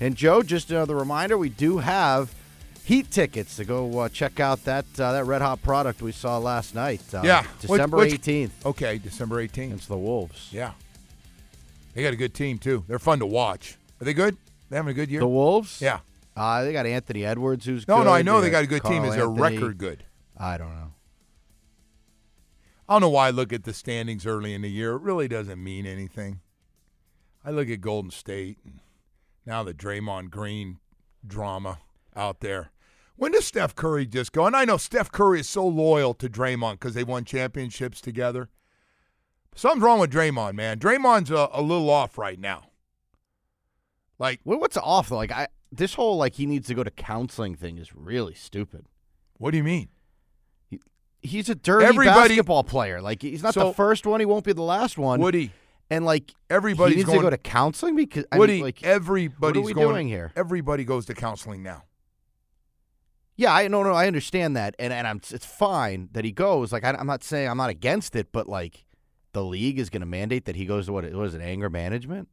And Joe, just another reminder, we do have heat tickets to go uh, check out that uh, that red hot product we saw last night. Uh, Yeah. December 18th Okay, December 18th. It's the Wolves. Yeah. They got a good team, too. They're fun to watch. Are they good? They having a good year? The Wolves? Yeah. Uh, they got Anthony Edwards, who's No, good. no, I know they got a good team. Is their record good? I don't know. I don't know why I look at the standings early in the year. It really doesn't mean anything. I look at Golden State and now the Draymond Green drama out there. When does Steph Curry just go? And I know Steph Curry is so loyal to Draymond because they won championships together. Something's wrong with Draymond, man. Draymond's a, a little off right now. Like, Well, what's off though? Like I, this whole like he needs to go to counseling thing is really stupid. what do you mean? He's a dirty Everybody- basketball player. Like he's not So- the first one. He won't be the last one. Woody, and like everybody's he needs going to go to counseling because I Woody, mean, like everybody's we going. doing here? Everybody goes to counseling now. Yeah, I no no I understand that, and and I'm it's fine that he goes. Like I, I'm not saying I'm not against it, but like the league is going to mandate that he goes to what what is it anger management?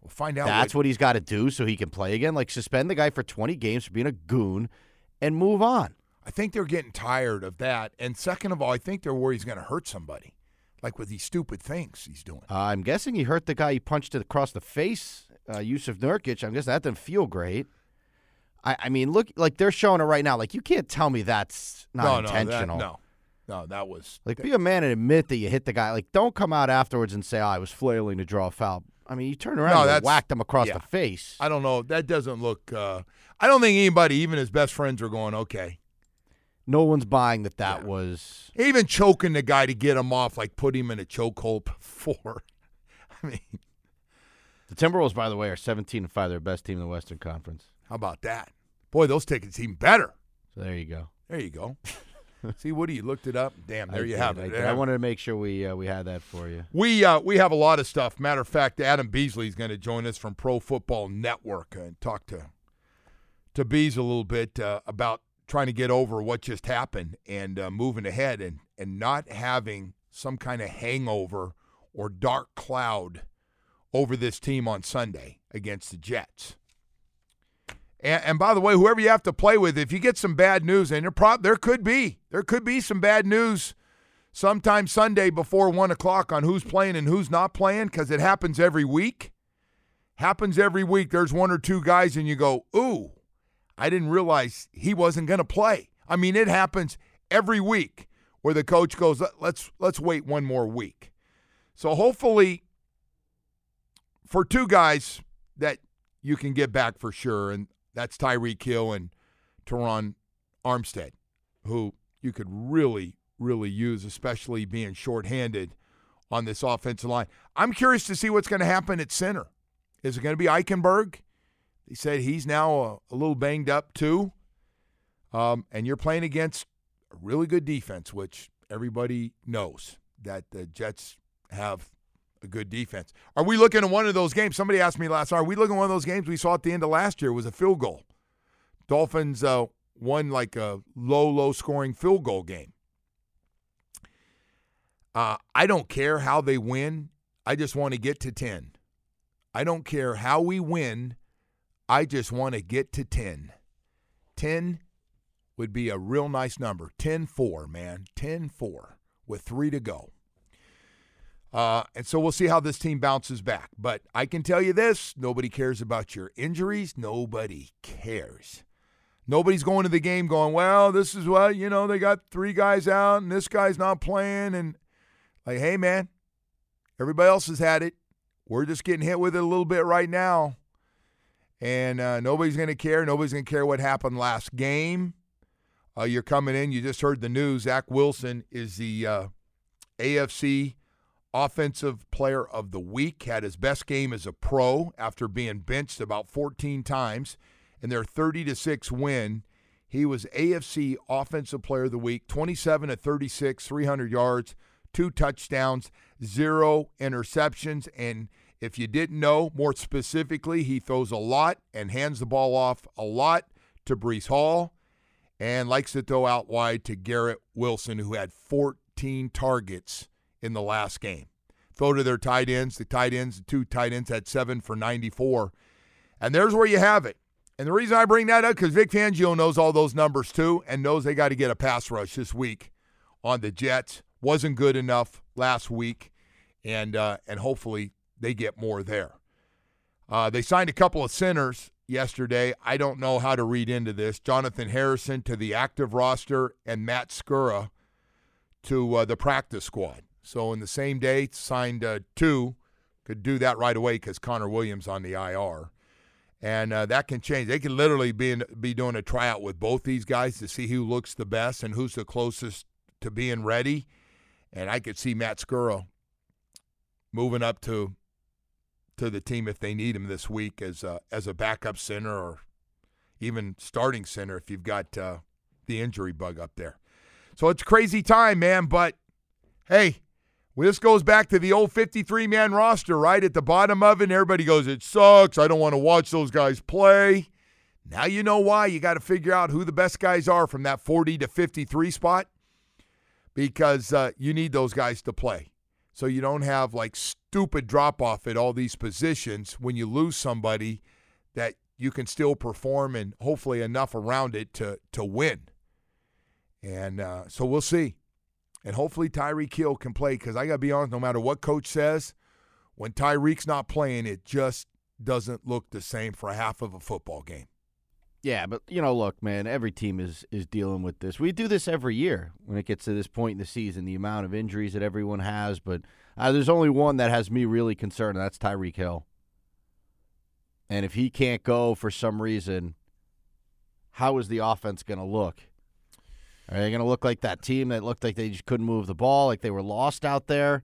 We'll find out. That's what he's got to do so he can play again. Like suspend the guy for 20 games for being a goon, and move on. I think they're getting tired of that. And second of all, I think they're worried he's going to hurt somebody, like with these stupid things he's doing. Uh, I'm guessing he hurt the guy he punched across the face, uh, Jusuf Nurkic. I'm guessing that didn't feel great. I, I mean, look, like they're showing it right now. Like you can't tell me that's not no, intentional. No, that, no, no, that was Like, be a man and admit that you hit the guy. Like, don't come out afterwards and say, oh, I was flailing to draw a foul. I mean, you turn around No, and whacked him across yeah. the face. I don't know. That doesn't look. Uh, I don't think anybody, even his best friends, are going okay. No one's buying that that Yeah. was. Even choking the guy to get him off, like put him in a chokehold before. I mean, The Timberwolves, by the way, are 17 and 5. They're the best team in the Western Conference. how about that? Boy, those tickets even better. So there you go. There you go. See, Woody, you looked it up. Damn, there I you did, have it. did. I wanted to make sure we uh, we had that for you. We uh, we have a lot of stuff. Matter of fact, Adam Beasley is going to join us from Pro Football Network and talk to to Bees a little bit uh, about trying to get over what just happened and uh, moving ahead and and not having some kind of hangover or dark cloud over this team on Sunday against the Jets. And, and by the way, whoever you have to play with, if you get some bad news, and there, prob- there could be, there could be some bad news sometime Sunday before one o'clock on who's playing and who's not playing because it happens every week. Happens every week. There's one or two guys, and you go, "Ooh, I didn't realize he wasn't going to play." I mean, it happens every week where the coach goes, "Let- "Let's let's wait one more week." So hopefully, for two guys that you can get back for sure, and that's Tyreek Hill and Terron Armstead, who you could really, really use, especially being shorthanded on this offensive line. I'm curious to see what's going to happen at center. Is it going to be Eichenberg? They said he's now a, a little banged up too. Um, and you're playing against a really good defense, which everybody knows that the Jets have a good defense. Are we looking at one of those games? Somebody asked me last night, are we looking at one of those games we saw at the end of last year was a field goal? Dolphins uh, won like a low, low scoring field goal game. Uh, I don't care how they win. I just want to get to 10. I don't care how we win. I just want to get to 10. 10 would be a real nice number. 10 4, man. 10 4 with three to go. Uh, and so we'll see how this team bounces back. But I can tell you this nobody cares about your injuries. Nobody cares. Nobody's going to the game going, well, this is what, you know, they got three guys out and this guy's not playing. And like, hey, man, everybody else has had it. We're just getting hit with it a little bit right now. And uh, nobody's going to care. Nobody's going to care what happened last game. Uh, you're coming in. You just heard the news. Zach Wilson is the uh, AFC Offensive Player of the Week. Had his best game as a pro after being benched about 14 times in their 30 to 6 win. He was AFC Offensive Player of the Week, 27 to 36, 300 yards, two touchdowns, zero interceptions. And if you didn't know, more specifically, he throws a lot and hands the ball off a lot to Breece Hall and likes to throw out wide to Garrett Wilson, who had 14 targets in the last game. Throw to their tight ends. The tight ends, the two tight ends had seven for 94. And there's where you have it. And the reason I bring that up because Vic Fangio knows all those numbers too and knows they got to get a pass rush this week on the Jets. Wasn't good enough last week, and uh, and hopefully they get more there. Uh, they signed a couple of centers yesterday. I don't know how to read into this. Jonathan Harrison to the active roster and Matt Skura to uh, the practice squad. So in the same day, signed uh, two. Could do that right away because Connor Williams on the IR, and uh, that can change. They could literally be in, be doing a tryout with both these guys to see who looks the best and who's the closest to being ready. And I could see Matt Skura moving up to to the team if they need him this week as a, as a backup center or even starting center if you've got uh, the injury bug up there. So it's crazy time, man. But hey, this goes back to the old 53 man roster, right? At the bottom of it, everybody goes, It sucks. I don't want to watch those guys play. Now you know why. You got to figure out who the best guys are from that 40 to 53 spot because uh, you need those guys to play. So you don't have like stupid drop off at all these positions when you lose somebody that you can still perform and hopefully enough around it to to win. And uh, so we'll see. And hopefully Tyreek Hill can play because I got to be honest, no matter what coach says, when Tyreek's not playing, it just doesn't look the same for half of a football game. Yeah, but you know, look, man, every team is is dealing with this. We do this every year when it gets to this point in the season, the amount of injuries that everyone has, but uh, there's only one that has me really concerned, and that's Tyreek Hill. And if he can't go for some reason, how is the offense going to look? Are they going to look like that team that looked like they just couldn't move the ball, like they were lost out there?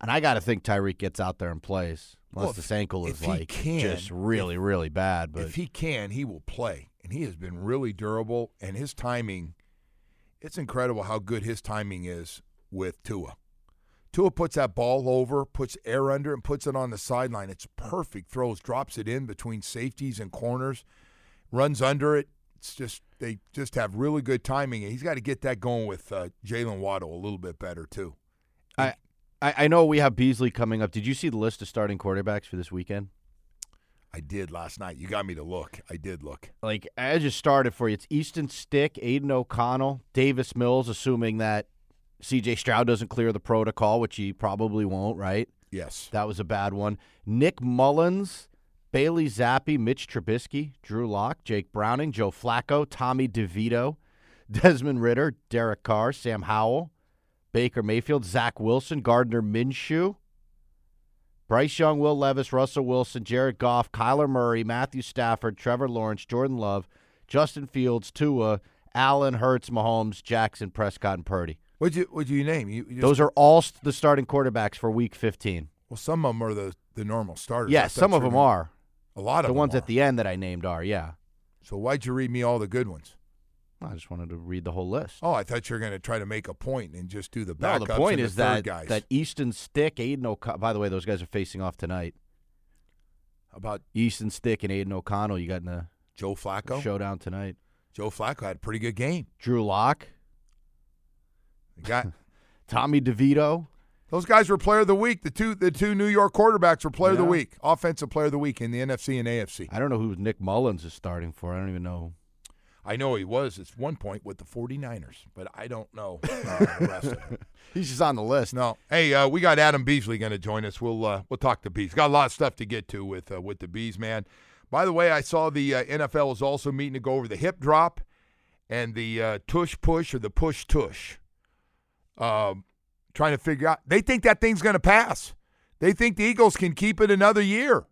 And I got to think Tyreek gets out there and plays. Unless Well, this ankle is like can, just really, really bad. But if he can, he will play. And he has been really durable and his timing it's incredible how good his timing is with Tua. Tua puts that ball over, puts air under, and puts it on the sideline. It's perfect throws, drops it in between safeties and corners, runs under it. It's just they just have really good timing, and he's got to get that going with uh, Jalen Waddle a little bit better too. I, I I know we have Beasley coming up. Did you see the list of starting quarterbacks for this weekend? I did last night. You got me to look. I did look. Like I just started for you. It's Easton Stick, Aidan O'Connell, Davis Mills, assuming that C.J. Stroud doesn't clear the protocol, which he probably won't. Right? Yes. That was a bad one. Nick Mullens, Bailey Zappe, Mitch Trubisky, Drew Lock, Jake Browning, Joe Flacco, Tommy DeVito, Desmond Ridder, Derek Carr, Sam Howell, Baker Mayfield, Zach Wilson, Gardner Minshew, Bryce Young, Will Levis, Russell Wilson, Jared Goff, Kyler Murray, Matthew Stafford, Trevor Lawrence, Jordan Love, Justin Fields, Tua, Allen, Hurts, Mahomes, Jackson, Prescott, and Purdy. What'd you What'd you name? You, you just- Those are all st- the starting quarterbacks for Week 15. well. Some of them are the the normal starters. Yes, thought some of them gonna- are. A lot of The ones are. at the end that I named are, yeah. So why'd you read me all the good ones? I just wanted to read the whole list. Oh, I thought you were going to try to make a point and just do the no, backups the point and is the that guys. that Easton Stick, Aidan O'Connell. By the way, those guys are facing off tonight. about Easton Stick and Aidan O'Connell. You got in the Joe Flacco. showdown tonight. Joe Flacco had a pretty good game. Drew Lock, The guy, Tommy DeVito. those guys were player of the week. The two the two New York quarterbacks were player of the week, offensive player of the week in the NFC and AFC. I don't know who Nick Mullens is starting for. I don't even know. I know he was at one point with the 49ers, but I don't know uh, the rest of them. He's just on the list. No. Hey, uh, we got Adam Beasley going to join us. We'll uh, we'll talk to Bees. Got a lot of stuff to get to with uh, with the Bees, man. By the way, I saw the uh, NFL is also meeting to go over the hip drop and the uh, tush push or the push tush. Um, trying to figure out. They think that thing's going to pass. They think the Eagles can keep it another year.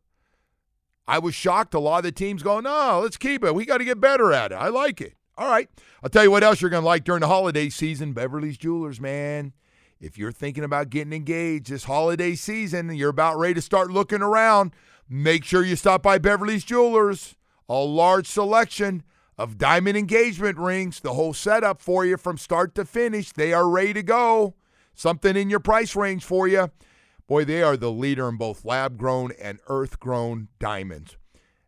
I was shocked. A lot of the teams going, no, let's keep it. We got to get better at it. I like it. All right. I'll tell you what else you're going to like during the holiday season. Beverly's Jewelers, man. If you're thinking about getting engaged this holiday season and you're about ready to start looking around, make sure you stop by Beverly's Jewelers. A large selection of diamond engagement rings, the whole setup for you from start to finish. They are ready to go. Something in your price range for you. Boy, they are the leader in both lab grown and earth grown diamonds.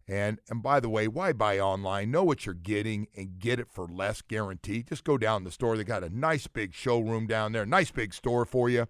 And and by the way, why buy online? Know what you're getting and get it for less guaranteed. Just go down the store. They got a nice big showroom down there, nice big store for you.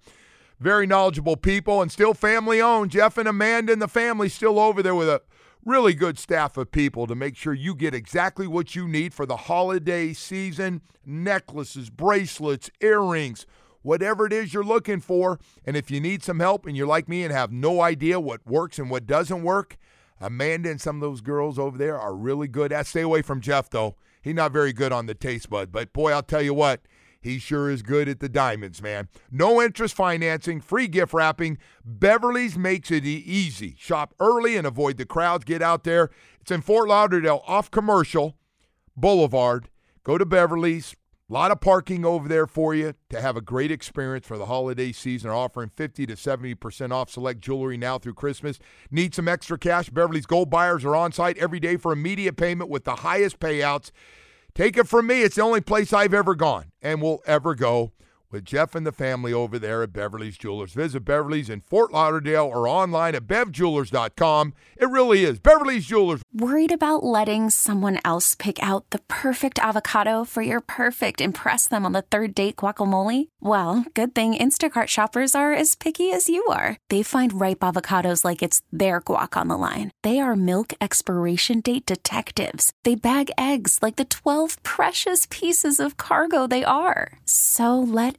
Very knowledgeable people and still family owned. Jeff and Amanda and the family still over there with a really good staff of people to make sure you get exactly what you need for the holiday season necklaces, bracelets, earrings, whatever it is you're looking for. And if you need some help and you're like me and have no idea what works and what doesn't work, Amanda and some of those girls over there are really good at. Stay away from Jeff, though. He's not very good on the taste bud. But boy, I'll tell you what, he sure is good at the diamonds, man. No interest financing, free gift wrapping. Beverly's makes it easy. Shop early and avoid the crowds. Get out there. It's in Fort Lauderdale off Commercial Boulevard. Go to Beverly's. A lot of parking over there for you to have a great experience for the holiday season. They're offering 50 to 70% off select jewelry now through Christmas. Need some extra cash? Beverly's Gold buyers are on site every day for immediate payment with the highest payouts. Take it from me, it's the only place I've ever gone and will ever go with Jeff and the family over there at Beverly's Jewelers. Visit Beverly's in Fort Lauderdale or online at bevjewelers.com. It really is Beverly's Jewelers. Worried about letting someone else pick out the perfect avocado for your perfect impress them on the third date guacamole? Well, good thing Instacart shoppers are as picky as you are. They find ripe avocados like it's their guac on the line. They are milk expiration date detectives. They bag eggs like the 12 precious pieces of cargo they are. So let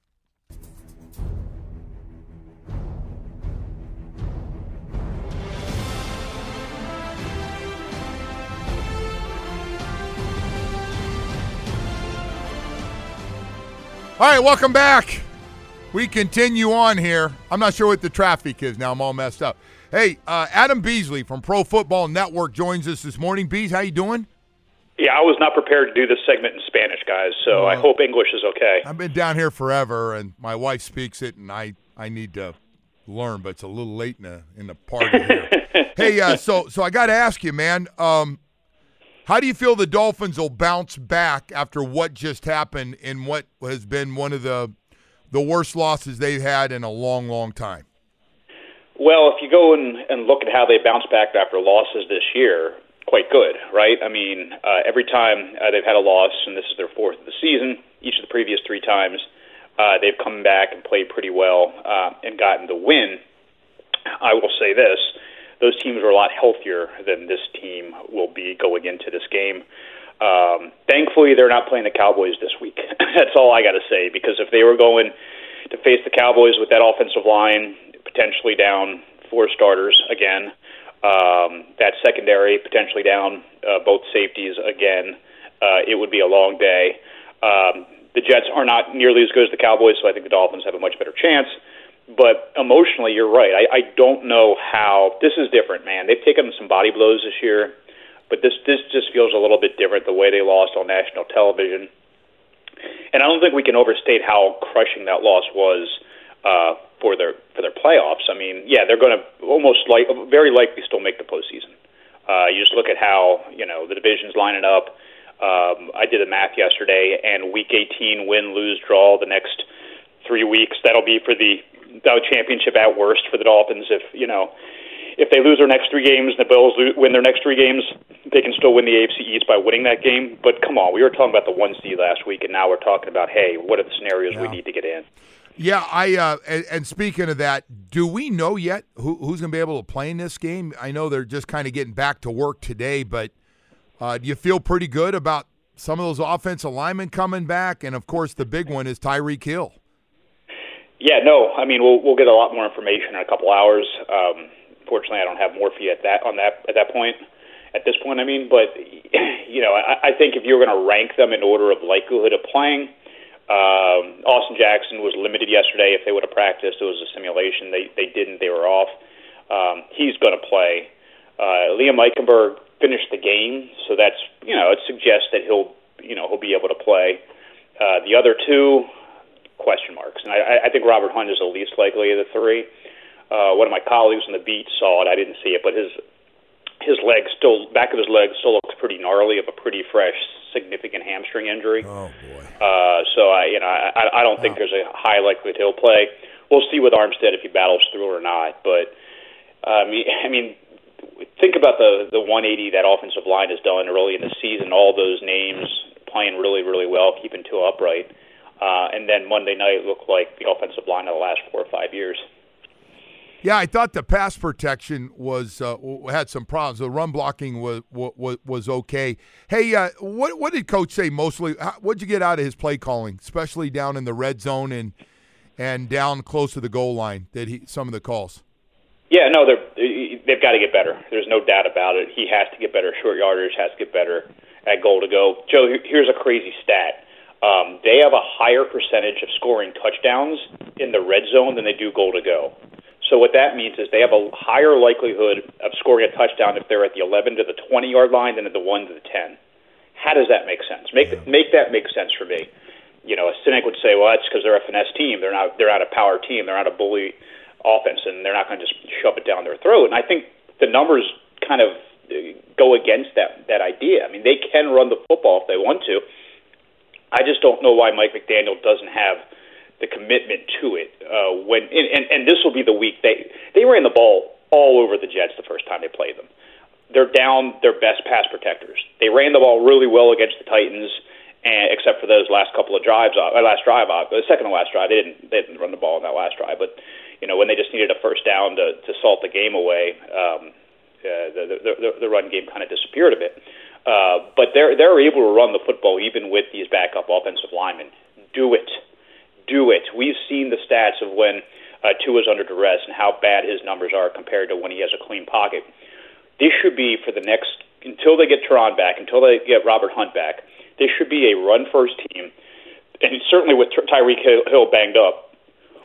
All right, welcome back. We continue on here. I'm not sure what the traffic is now. I'm all messed up. Hey, uh, Adam Beasley from Pro Football Network joins us this morning. Bees, how you doing? Yeah, I was not prepared to do this segment in Spanish, guys. So I hope English is okay. I've been down here forever, and my wife speaks it, and I I need to learn, but it's a little late in the in the party here. hey, uh, so so I got to ask you, man. Um, how do you feel the Dolphins will bounce back after what just happened in what has been one of the the worst losses they've had in a long, long time? Well, if you go and, and look at how they bounce back after losses this year, quite good, right? I mean, uh, every time uh, they've had a loss, and this is their fourth of the season, each of the previous three times, uh, they've come back and played pretty well uh, and gotten the win. I will say this those teams are a lot healthier than this team will be going into this game. Um, thankfully, they're not playing the Cowboys this week. That's all I got to say. Because if they were going to face the Cowboys with that offensive line potentially down four starters again, um, that secondary potentially down uh, both safeties again, uh, it would be a long day. Um, the Jets are not nearly as good as the Cowboys, so I think the Dolphins have a much better chance. But emotionally, you're right. I, I don't know how this is different, man. They've taken some body blows this year, but this this just feels a little bit different the way they lost on national television. And I don't think we can overstate how crushing that loss was uh, for their for their playoffs. I mean, yeah, they're going to almost like very likely still make the postseason. Uh, you just look at how you know the divisions lining up. Um, I did the math yesterday, and Week 18, win, lose, draw. The next three weeks, that'll be for the Dow Championship at worst for the Dolphins. If you know, if they lose their next three games, and the Bills win their next three games, they can still win the AFC East by winning that game. But come on, we were talking about the one seed last week, and now we're talking about hey, what are the scenarios yeah. we need to get in? Yeah, I uh, and, and, speaking of that, do we know yet who, who's going to be able to play in this game? I know they're just kind of getting back to work today, but uh, do you feel pretty good about some of those offensive linemen coming back? And of course, the big one is Tyreek Hill. Yeah, no, I mean we'll we'll get a lot more information in a couple hours. Um, fortunately, I don't have you at that on that at that point. At this point, I mean, but you know, I, I think if you were going to rank them in order of likelihood of playing, um, Austin Jackson was limited yesterday. If they would have practiced, it was a simulation. They they didn't. They were off. Um, he's going to play. Uh, Liam Eichenberg finish the game. So that's you know it suggests that he'll you know he'll be able to play. Uh, the other two question marks, and I, I think Robert Hunt is the least likely of the three. Uh, one of my colleagues on the beat saw it. I didn't see it, but his his leg still back of his leg still looks pretty gnarly of a pretty fresh significant hamstring injury. Oh boy. Uh, so I you know I, I don't think there's a high likelihood he'll play. We'll see with Armstead if he battles through or not, but. Um, I mean, think about the the 180 that offensive line has done early in the season. All those names playing really, really well, keeping Tua upright, uh, and then Monday night looked like the offensive line of the last four or five years. Yeah, I thought the pass protection was uh, had some problems. The run blocking was was, was okay. Hey, uh, what what did coach say mostly? What did you get out of his play calling, especially down in the red zone and and down close to the goal line? That he some of the calls. Yeah, no, they're they've got to get better. There's no doubt about it. He has to get better. Short yardage has to get better at goal to go. Joe, here's a crazy stat. Um, they have a higher percentage of scoring touchdowns in the red zone than they do goal to go. So what that means is they have a higher likelihood of scoring a touchdown if they're at the 11 to the 20 yard line than at the 1 to the 10. How does that make sense? Make make that make sense for me. You know, a cynic would say, well, that's because they're a finesse team. They're not they're not a power team. They're not a bully offense, and they're not going to just shove it down their throat. And I think the numbers kind of go against that that idea. I mean, they can run the football if they want to. I just don't know why Mike McDaniel doesn't have the commitment to it. Uh, when and, and, and this will be the week they they ran the ball all over the Jets the first time they played them. They're down their best pass protectors. They ran the ball really well against the Titans, and except for those last couple of drives, uh, last drive, uh, the second to last drive, they didn't they didn't run the ball in that last drive, but you know, when they just needed a first down to, to salt the game away, um, uh, the, the, the, the run game kind of disappeared a bit. Uh, but they're they're able to run the football even with these backup offensive linemen. Do it, do it. We've seen the stats of when uh, Tua's under duress and how bad his numbers are compared to when he has a clean pocket. This should be for the next until they get Terron back, until they get Robert Hunt back. This should be a run first team, and certainly with Tyreek Hill banged up,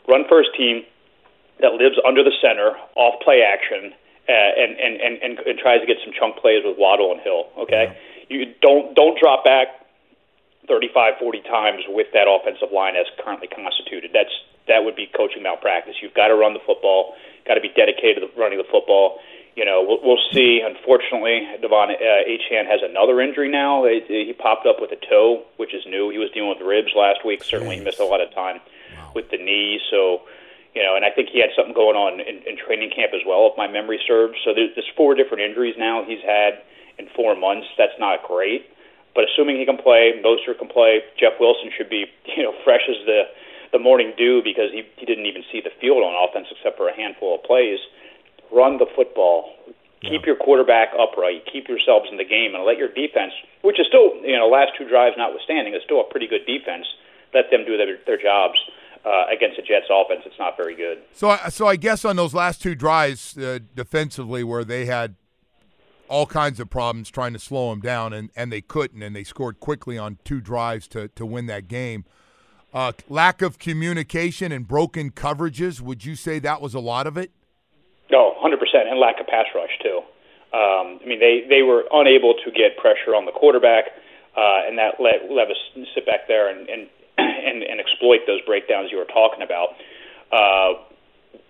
run first team that lives under the center, off play action, uh, and, and, and, and, and tries to get some chunk plays with Waddle and Hill. Okay, yeah. you don't don't drop back 35, 40 times with that offensive line as currently constituted. That's that would be coaching malpractice. You've got to run the football, got to be dedicated to running the football. You know, we'll, we'll see. Unfortunately, De'Von uh, Achane has another injury now. He, he popped up with a toe, which is new. He was dealing with ribs last week. Certainly, he missed a lot of time wow. with the knee. So you know, and I think he had something going on in, in training camp as well, if my memory serves. So there's, there's four different injuries now he's had in four months. That's not great, but assuming he can play, Mostert can play, Jeff Wilson should be, you know, fresh as the the morning dew because he he didn't even see the field on offense except for a handful of plays. Run the football. Keep your quarterback upright. Keep yourselves in the game, and let your defense, which is still, you know, last two drives notwithstanding, is still a pretty good defense. Let them do their, their jobs. Uh, against the Jets offense, it's not very good. So, so I guess on those last two drives uh, defensively, where they had all kinds of problems trying to slow them down, and, and they couldn't, and they scored quickly on two drives to, to win that game. Uh, lack of communication and broken coverages, would you say that was a lot of it? No, 100%, and lack of pass rush, too. Um, I mean, they, they were unable to get pressure on the quarterback, uh, and that let Levis sit back there and, and and, and exploit those breakdowns you were talking about. Uh,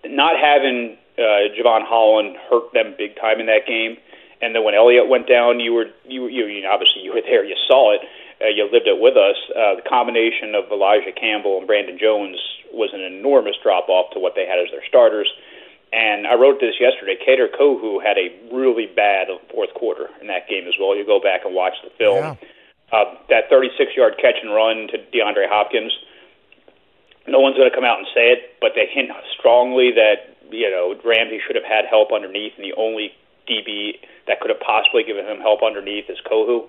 not having uh, Jevon Holland hurt them big time in that game, and then when Elliott went down, you were you you, you obviously you were there, you saw it, uh, you lived it with us. Uh, the combination of Elijah Campbell and Brandon Jones was an enormous drop off to what they had as their starters. And I wrote this yesterday. Kader Kohou had a really bad fourth quarter in that game as well. You go back and watch the film. Yeah uh, that 36 yard catch and run to DeAndre Hopkins. No one's going to come out and say it, but they hint strongly that you know Ramsey should have had help underneath, and the only DB that could have possibly given him help underneath is Kohou.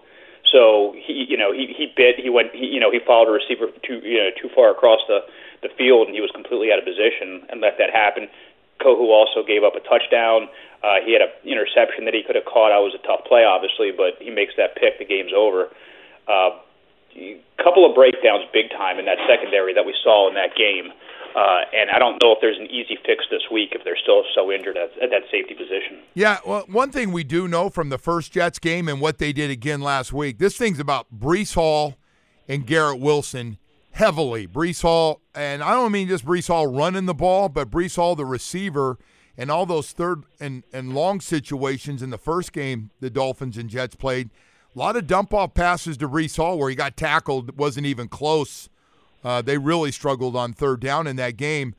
So he, you know, he he bit. He went. He, you know, he followed a receiver too, you know, too far across the the field, and he was completely out of position and let that happen. Kohou also gave up a touchdown. Uh, he had an interception that he could have caught. I was a tough play, obviously, but he makes that pick. The game's over. A uh, couple of breakdowns big time in that secondary that we saw in that game. Uh, and I don't know if there's an easy fix this week if they're still so injured at, at, that safety position. Yeah, well, one thing we do know from the first Jets game and what they did again last week, this thing's about Breece Hall and Garrett Wilson heavily. Breece Hall, and I don't mean just Breece Hall running the ball, but Breece Hall, the receiver, and all those third and, and long situations in the first game the Dolphins and Jets played – a lot of dump off passes to Reese Hall where he got tackled, wasn't even close. Uh, they really struggled on third down in that game.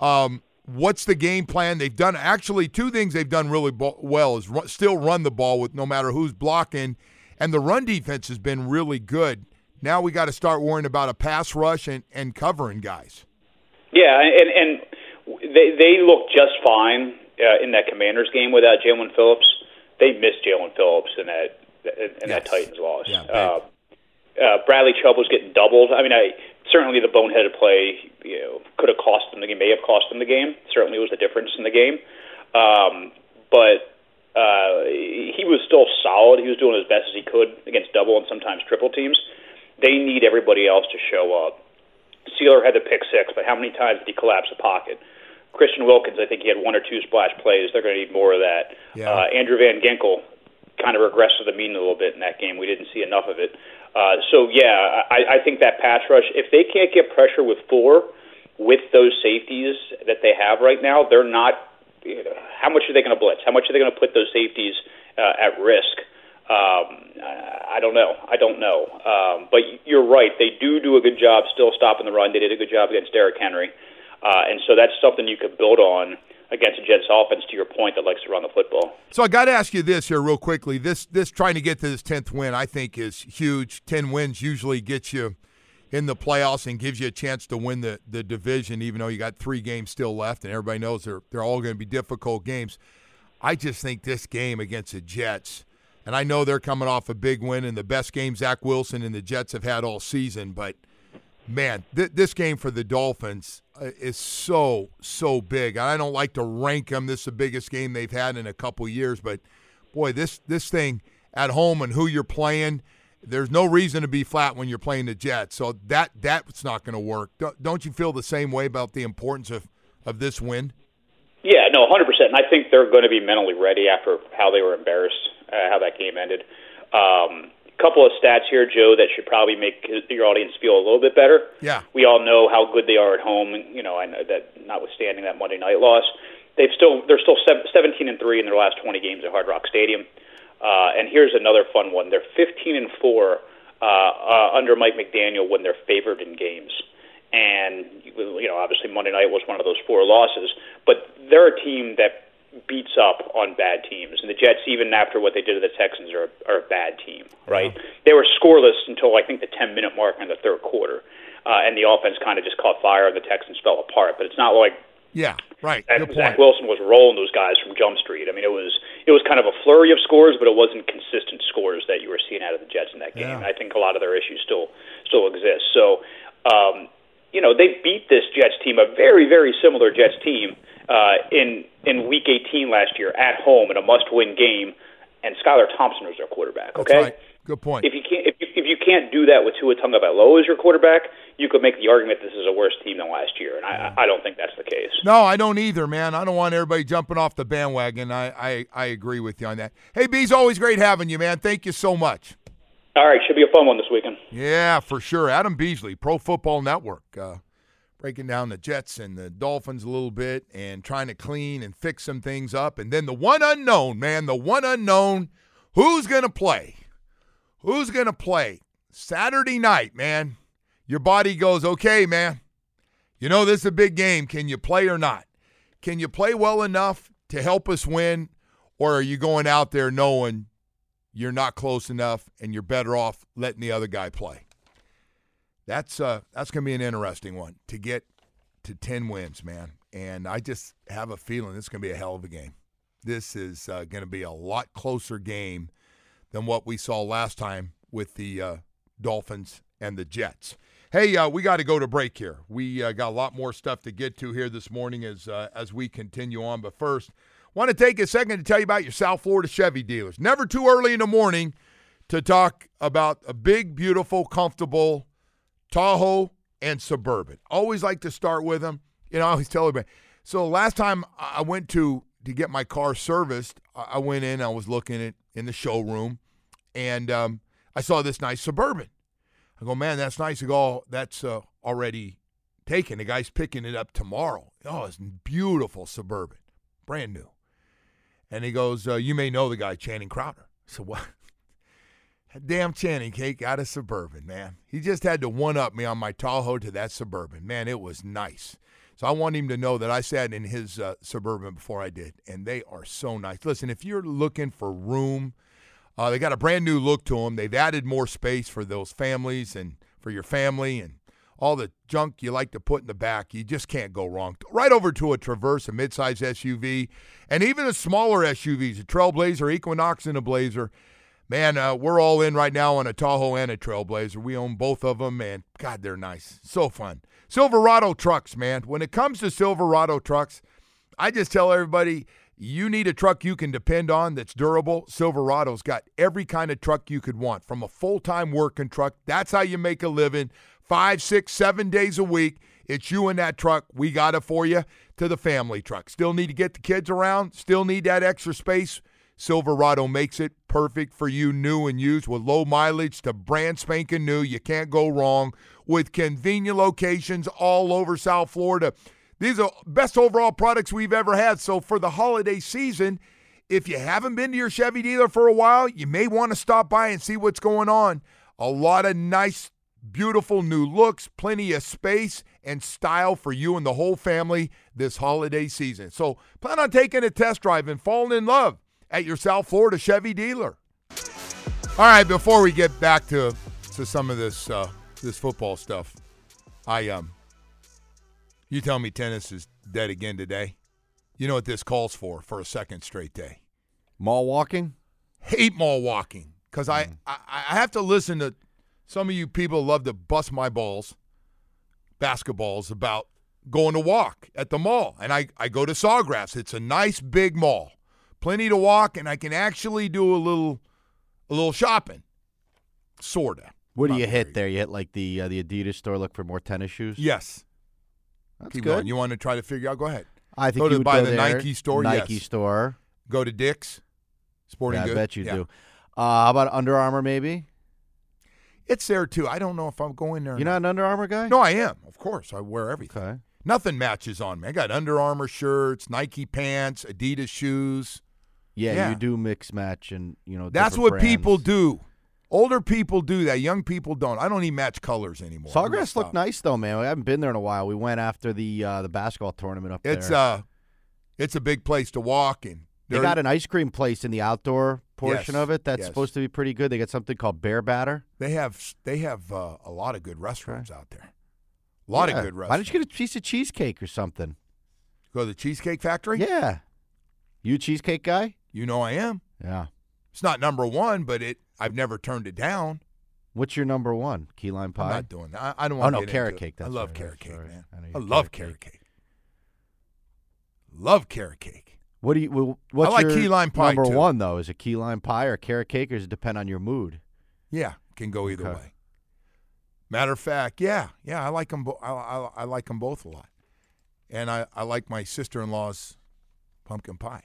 Um, what's the game plan? They've done actually two things they've done really well is still run the ball with no matter who's blocking, and the run defense has been really good. Now we got to start worrying about a pass rush and, and covering guys. Yeah, and and they they look just fine uh, in that Commanders game without Jaelan Phillips. They missed Jaelan Phillips in that in, yes. that Titans loss. Yeah, uh, uh, Bradley Chubb was getting doubled. I mean, I certainly the boneheaded play, you know, could have cost them the game. May have cost them the game. Certainly was the difference in the game. Um, but uh, he was still solid. He was doing as best as he could against double and sometimes triple teams. They need everybody else to show up. Sieler had the pick six, but how many times did he collapse the pocket? Christian Wilkins, I think he had one or two splash plays. They're going to need more of that. Yeah. Uh, Andrew Van Ginkel kind of regressed to the mean a little bit in that game. We didn't see enough of it. Uh, so yeah, I, I think that pass rush. If they can't get pressure with four, with those safeties that they have right now, they're not. How much are they going to blitz? How much are they going to put those safeties uh, at risk? Um, I don't know. I don't know. Um, but you're right. They do do a good job still stopping the run. They did a good job against Derrick Henry, uh, and so that's something you could build on against the Jets offense. To your point, that likes to run the football. So I got to ask you this here real quickly. This this trying to get to this tenth win, I think, is huge. Ten wins usually gets you in the playoffs and gives you a chance to win the, the division, even though you got three games still left, and everybody knows they're they're all going to be difficult games. I just think this game against the Jets, and I know they're coming off a big win and the best game Zach Wilson and the Jets have had all season, but man, th- this game for the Dolphins uh, is so so big. I don't like to rank them. This is the biggest game they've had in a couple years, but boy, this this thing at home and who you're playing, there's no reason to be flat when you're playing the Jets. So that that's not going to work. Don't you feel the same way about the importance of of this win? Yeah, no, 100%. And I think they're going to be mentally ready after how they were embarrassed, uh, how that game ended. Um, couple of stats here, Joe, that should probably make your audience feel a little bit better. Yeah. We all know how good they are at home. You know, I know that notwithstanding that Monday night loss, they've still they're still 17 and three in their last 20 games at Hard Rock Stadium. Uh, and here's another fun one: they're 15 and four uh, uh, under Mike McDaniel when they're favored in games. And you know, obviously Monday night was one of those four losses, but they're a team that beats up on bad teams. And the Jets, even after what they did to the Texans, are, are a bad team, right? Yeah. They were scoreless until I think the 10 minute mark in the third quarter. Uh, and the offense kind of just caught fire and the Texans fell apart. But it's not like Yeah, right. And Good Zach point. Wilson was rolling those guys from Jump Street. I mean, it was it was kind of a flurry of scores, but it wasn't consistent scores that you were seeing out of the Jets in that game. Yeah. I think a lot of their issues still still exist. So, um, you know, they beat this Jets team, a very very similar Jets team, uh, in in Week 18 last year at home in a must-win game, and Skylar Thompson was their quarterback. That's Okay. right. Good point. If you can't if you, if you can't do that with Tua Tagovailoa as your quarterback, you could make the argument this is a worse team than last year, and I, I don't think that's the case. No, I don't either, man. I don't want everybody jumping off the bandwagon. I, I, I agree with you on that. Hey, Bees, always great having you, man. Thank you so much. All right, should be a fun one this weekend. Yeah, for sure. Adam Beasley, Pro Football Network, uh, breaking down the Jets and the Dolphins a little bit and trying to clean and fix some things up. And then the one unknown, man, the one unknown, who's going to play? Who's going to play? Saturday night, man. Your body goes, okay, man. You know this is a big game. Can you play or not? Can you play well enough to help us win? Or are you going out there knowing you're not close enough and you're better off letting the other guy play? That's uh that's gonna be an interesting one to get to ten wins, man. And I just have a feeling this is gonna be a hell of a game. This is uh, gonna be a lot closer game than what we saw last time with the uh, Dolphins and the Jets. Hey, uh, we got to go to break here. We uh, got a lot more stuff to get to here this morning as uh, as we continue on. But first, want to take a second to tell you about your South Florida Chevy dealers. Never too early in the morning to talk about a big, beautiful, comfortable Tahoe and Suburban. Always like to start with them. You know, I always tell everybody. So last time I went to to get my car serviced, I went in. I was looking at in the showroom, and um, I saw this nice Suburban. I go, man, that's nice. I go, oh, that's uh, already taken. The guy's picking it up tomorrow. Oh, it's beautiful Suburban, brand new. And he goes, uh, you may know the guy, Channing Crowder. Said, what? Damn Channing Cake got a Suburban, man. He just had to one up me on my Tahoe to that Suburban. Man, it was nice. So I want him to know that I sat in his uh, Suburban before I did, and they are so nice. Listen, if you're looking for room, uh, they got a brand new look to them. They've added more space for those families and for your family and all the junk you like to put in the back. You just can't go wrong. Right over to a Traverse, a midsize SUV, and even the smaller SUVs, a Trailblazer, Equinox, and a Blazer. Man, uh, we're all in right now on a Tahoe and a Trailblazer. We own both of them, and God, they're nice. So fun. Silverado trucks, man. When it comes to Silverado trucks, I just tell everybody you need a truck you can depend on that's durable. Silverado's got every kind of truck you could want, from a full time working truck. That's how you make a living. Five, six, seven days a week. It's you in that truck. We got it for you. To the family truck. Still need to get the kids around. Still need that extra space. Silverado makes it perfect for you, new and used, with low mileage to brand spanking new. You can't go wrong with convenient locations all over South Florida. These are best overall products we've ever had. So for the holiday season, if you haven't been to your Chevy dealer for a while, you may want to stop by and see what's going on. A lot of nice, beautiful new looks, plenty of space and style for you and the whole family this holiday season. So plan on taking a test drive and falling in love at your South Florida Chevy dealer. All right, before we get back to to some of this uh, this football stuff, I um, you tell me tennis is dead again today. You know what this calls for for a second straight day? Mall walking? Hate mall walking because I, I I have to listen to some of you people love to bust my balls, basketballs about going to walk at the mall, and I I go to Sawgrass. It's a nice big mall, plenty to walk, and I can actually do a little a little shopping, sorta. What do you hit there? You hit like the uh, the Adidas store, look for more tennis shoes. Yes. That's Keep good. going. You want to try to figure out? Go ahead. I think Go you to by go the there, Nike store, Nike yes. store. Go to Dick's Sporting yeah, I bet you Yeah. do. Uh, how about Under Armour? Maybe It's there too. I don't know if I'm going there. you're not an Under Armour guy. No, I am. Of course, I wear everything. Okay. Nothing matches on me. I got Under Armour shirts, Nike pants, Adidas shoes. Yeah, Yeah. you do mix match and you know. That's different what people do. Older people do that. Young people don't. I don't even match colors anymore. I'm Sawgrass looked nice though, man. We haven't been there in a while. We went after the uh, the basketball tournament up It's there. uh, it's a big place to walk in. they there- got an ice cream place in the outdoor portion Yes, of it that's yes. supposed to be pretty good. They got something called Bear Batter. They have they have uh, a lot of good restaurants out there. A lot Yeah. of good restaurants. Why don't you get a piece of cheesecake or something? Go to the Cheesecake Factory? Yeah. You a cheesecake guy? You know I am. Yeah. It's not number one, but it I've never turned it down. What's your number one? Key lime pie? I'm not doing that. I, I don't Oh, want no, to get carrot into it. cake, I love right, carrot cake, right. man. I I love carrot carrot cake. Love carrot cake. What do you? well, What's like your key lime pie, Number too. one though is it key lime pie or carrot cake, or does it depend on your mood? Yeah, can go either Okay. way. Matter of fact, yeah, yeah, I like them. Bo- I, I, I like them both a lot, and I, I like my sister in law's pumpkin pie.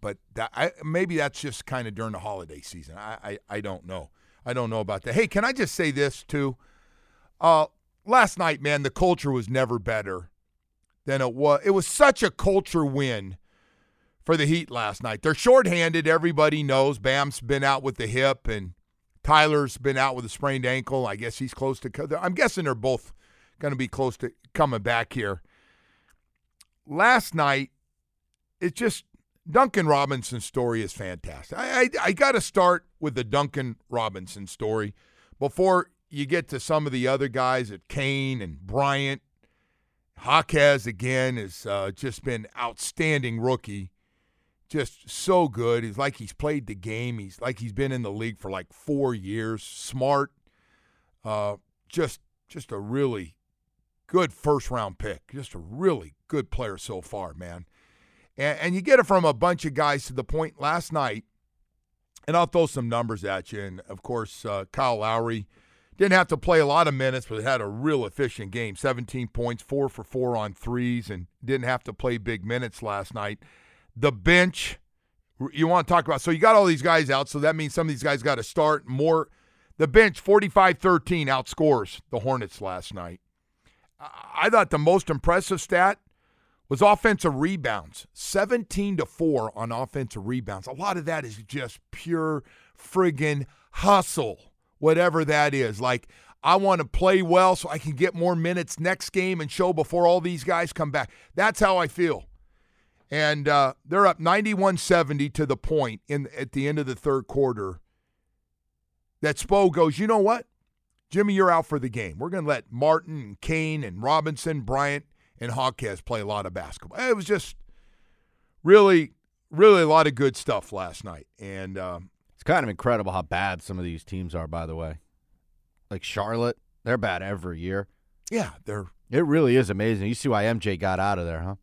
But that I, maybe that's just kind of during the holiday season. I, I I don't know. I don't know about that. Hey, can I just say this too? Uh, last night, man, the culture was never better than it was. It was such a culture win for the Heat last night. They're shorthanded. Everybody knows Bam's been out with the hip, and Tyler's been out with a sprained ankle. I guess he's close to. I'm guessing they're both going to be close to coming back here. Last night, it just Duncan Robinson's story is fantastic. I I, I got to start with the Duncan Robinson story before you get to some of the other guys at Cain and Bryant. Jaquez again has uh, just been outstanding rookie just so good. He's like he's played the game. He's like he's been in the league for like four years. Smart, uh, just just a really good first round pick. Just a really good player so far, man. And, and you get it from a bunch of guys to the point last night. And I'll throw some numbers at you. And of course, uh, Kyle Lowry didn't have to play a lot of minutes, but had a real efficient game 17 points, four for four on threes, and didn't have to play big minutes last night. The bench, you want to talk about. So you got all these guys out, so that means some of these guys got to start more. The bench, 45 13, outscores the Hornets last night. I I thought the most impressive stat was offensive rebounds 17 to 4 on offensive rebounds. A lot of that is just pure friggin' hustle, whatever that is. Like, I want to play well so I can get more minutes next game and show before all these guys come back. That's how I feel. And uh, they're up 91 70 to the point in at the end of the third quarter that Spo goes, you know what? Jimmy, you're out for the game. We're going to let Martin and Cain and Robinson, Bryant, and Hawkes play a lot of basketball. It was just really, really a lot of good stuff last night. And um, It's kind of incredible how bad some of these teams are. By the way, like Charlotte, they're bad every year. yeah, they're It really is amazing. You see why MJ got out of there, huh?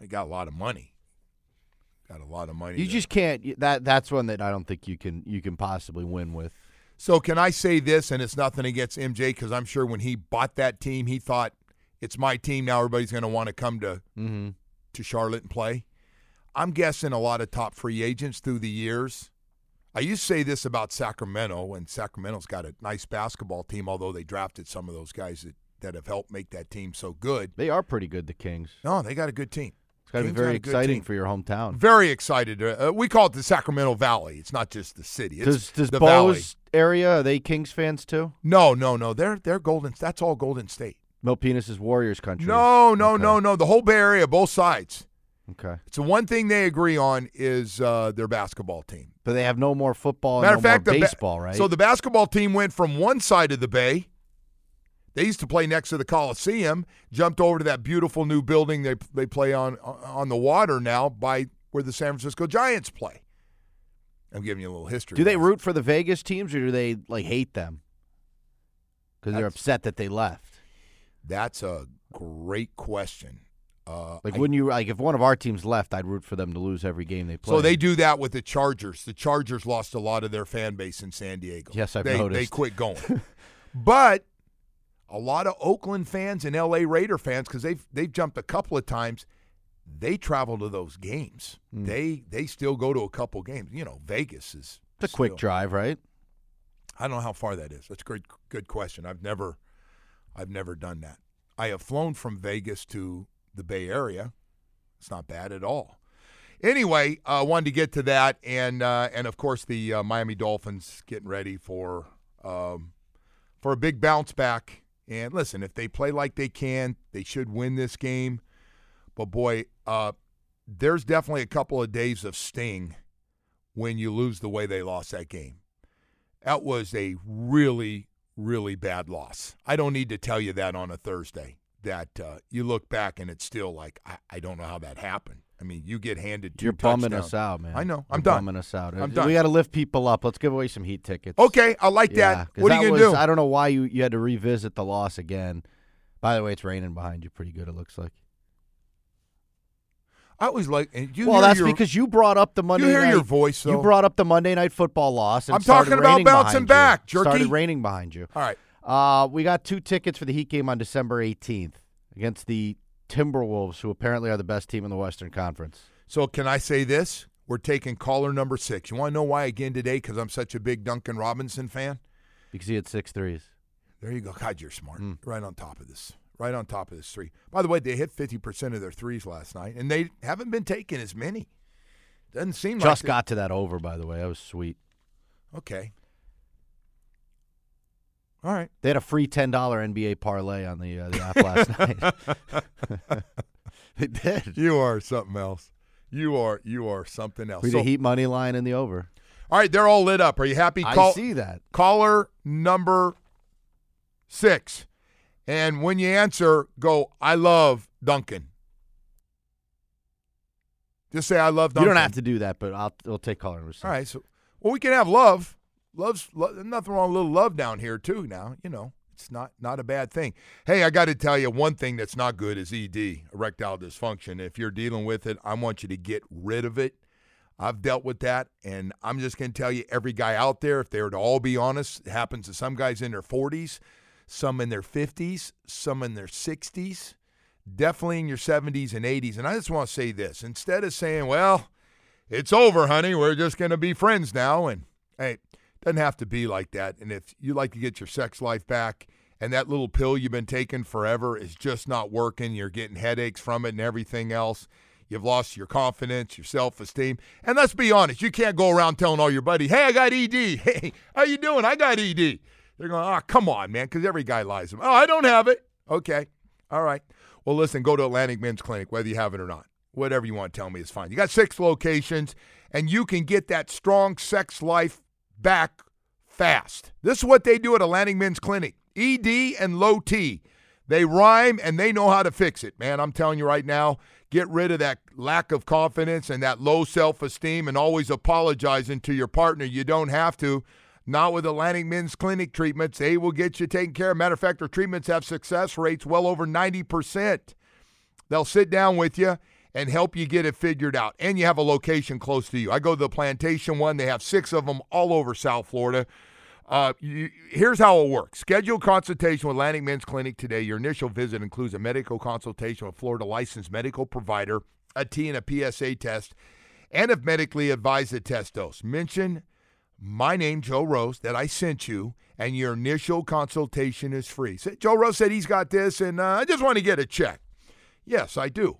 they got a lot of money. Got a lot of money. You there. just can't. That that's one that I don't think you can you can possibly win with. So can I say this? And it's nothing against MJ because I'm sure when he bought that team, he thought it's my team now. Everybody's going to want to come to Mm-hmm. to Charlotte and play. I'm guessing a lot of top free agents through the years. I used to say this about Sacramento, and Sacramento's got a nice basketball team, although they drafted some of those guys that, that have helped make that team so good. They are pretty good. The Kings. No, they got a good team. It's got to be very got a good exciting for your hometown. Very excited. Uh, we call it the Sacramento Valley. It's not just the city. It's Does does the valley. Area are they Kings fans too? No, no, no. They're they're Golden. That's all Golden State. Milpitas is Warriors country. No, no, Okay. no, no. The whole Bay Area, both sides. Okay, It's the one thing they agree on is uh, their basketball team. but they have no more football and Matter no of fact, more the ba- baseball, right? So the basketball team went from one side of the bay. They used to play next to the Coliseum. Jumped over to that beautiful new building they they play on on the water now by where the San Francisco Giants play. I'm giving you a little history. do they root for the Vegas teams or do they like hate them because they're upset that they left? That's a great question. Uh, Like, I- wouldn't you like if one of our teams left? I'd root for them to lose every game they play. So they do that with the Chargers. The Chargers lost a lot of their fan base in San Diego. Yes, I've they, They quit going. but a lot of Oakland fans and LA Raider fans, because they've they've jumped a couple of times, they travel to those games. Mm. They they still go to a couple games. You know, Vegas is It's a quick drive, right? I don't know how far that is. That's a great good question. I've never I've never done that. I have flown from Vegas to the Bay Area. It's not bad at all. Anyway, I uh, wanted to get to that, and uh, and of course the uh, Miami Dolphins getting ready for um, for a big bounce back. And listen, if they play like they can, they should win this game. But boy, uh, there's definitely a couple of days of sting when you lose the way they lost that game. That was a really, really bad loss. I don't need to tell you that on a Thursday. that uh, you look back and it's still like I, I don't know how that happened. I mean, you get handed two You're bumming us out, man. I know. I'm You're done. Bumming us out. I'm done. We got to lift people up. Let's give away some heat tickets. Okay, I like Yeah, that. What are you gonna was- do? I don't know why you, you had to revisit the loss again. By the way, it's raining behind you pretty good. It looks like. I always like. well, that's your- because you brought up the Monday. You hear night, your voice, You brought up the Monday night football loss. And I'm talking about bouncing back, you. jerky. Started raining behind you. All right. Uh, we got two tickets for the Heat game on December 18th against the Timberwolves, who apparently are the best team in the Western Conference. So can I say this? We're taking caller number six. You want to know why again today? Because I'm such a big Duncan Robinson fan. Because he had six threes. There you go. God, you're smart. Mm. Right on top of this. Right on top of this three. By the way, they hit 50% of their threes last night, and they haven't been taking as many. Doesn't seem like Just like got to that over, by the way. That was sweet. Okay. All right. They had a free ten dollar NBA parlay on the uh, the app last night. they did. You are something else. You are you are something else. We So- the Heat money line in the over. all right, they're all lit up. Are you happy? I see that. Caller number six. And when you answer, go, I love Duncan. Just say, I love You don't have to do that, but I'll we'll take caller number six. All right. So, well, we can have love. Love's lo- nothing wrong with a little love down here too. Now, you know, it's not not a bad thing. Hey, I got to tell you, one thing that's not good is ED, erectile dysfunction. If you're dealing with it, I want you to get rid of it. I've dealt with that, and I'm just going to tell you, every guy out there, if they were to all be honest, it happens to some guys in their 40s, some in their 50s, some in their 60s, definitely in your 70s and 80s. And I just want to say this: instead of saying, "Well," it's over, honey. We're just going to be friends now. And hey, doesn't have to be like that. And if you like to get your sex life back and that little pill you've been taking forever is just not working, you're getting headaches from it and everything else. You've lost your confidence, your self-esteem. And let's be honest, you can't go around telling all your buddies, "Hey, I got ED." "Hey, how you doing? I got ED." They're going, "Oh, come on, man," because every guy lies. "Oh, I don't have it." Okay. All right. Well, listen, go to Atlantic Men's Clinic, whether you have it or not. Whatever you want to tell me is fine. You got six locations, and you can get that strong sex life back fast. This is what they do at Atlantic Men's Clinic ED and low T. They rhyme and they know how to fix it, man. I'm telling you right now, get rid of that lack of confidence and that low self esteem and always apologizing to your partner. You don't have to. Not with Atlantic Men's Clinic treatments. They will get you taken care of. Matter of fact, their treatments have success rates well over 90%. They'll sit down with you and help you get it figured out. And you have a location close to you. I go to the plantation one, they have six of them all over South Florida. Uh, you, here's how it works schedule consultation with Atlantic Men's Clinic today. Your initial visit includes a medical consultation with Florida licensed medical provider, a T and a PSA test, and if medically advised, a test dose. Mention my name, Joe Rose, that I sent you, and your initial consultation is free. Say, Joe Rose said he's got this, and uh, I just want to get a check. Yes, I do.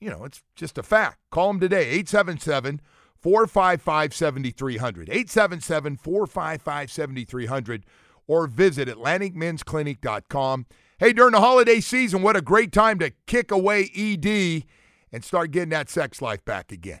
You know, it's just a fact. Call him today, 877 455 7300. 877 455 7300. Or visit AtlanticMen'sClinic.com. Hey, during the holiday season, what a great time to kick away ED and start getting that sex life back again.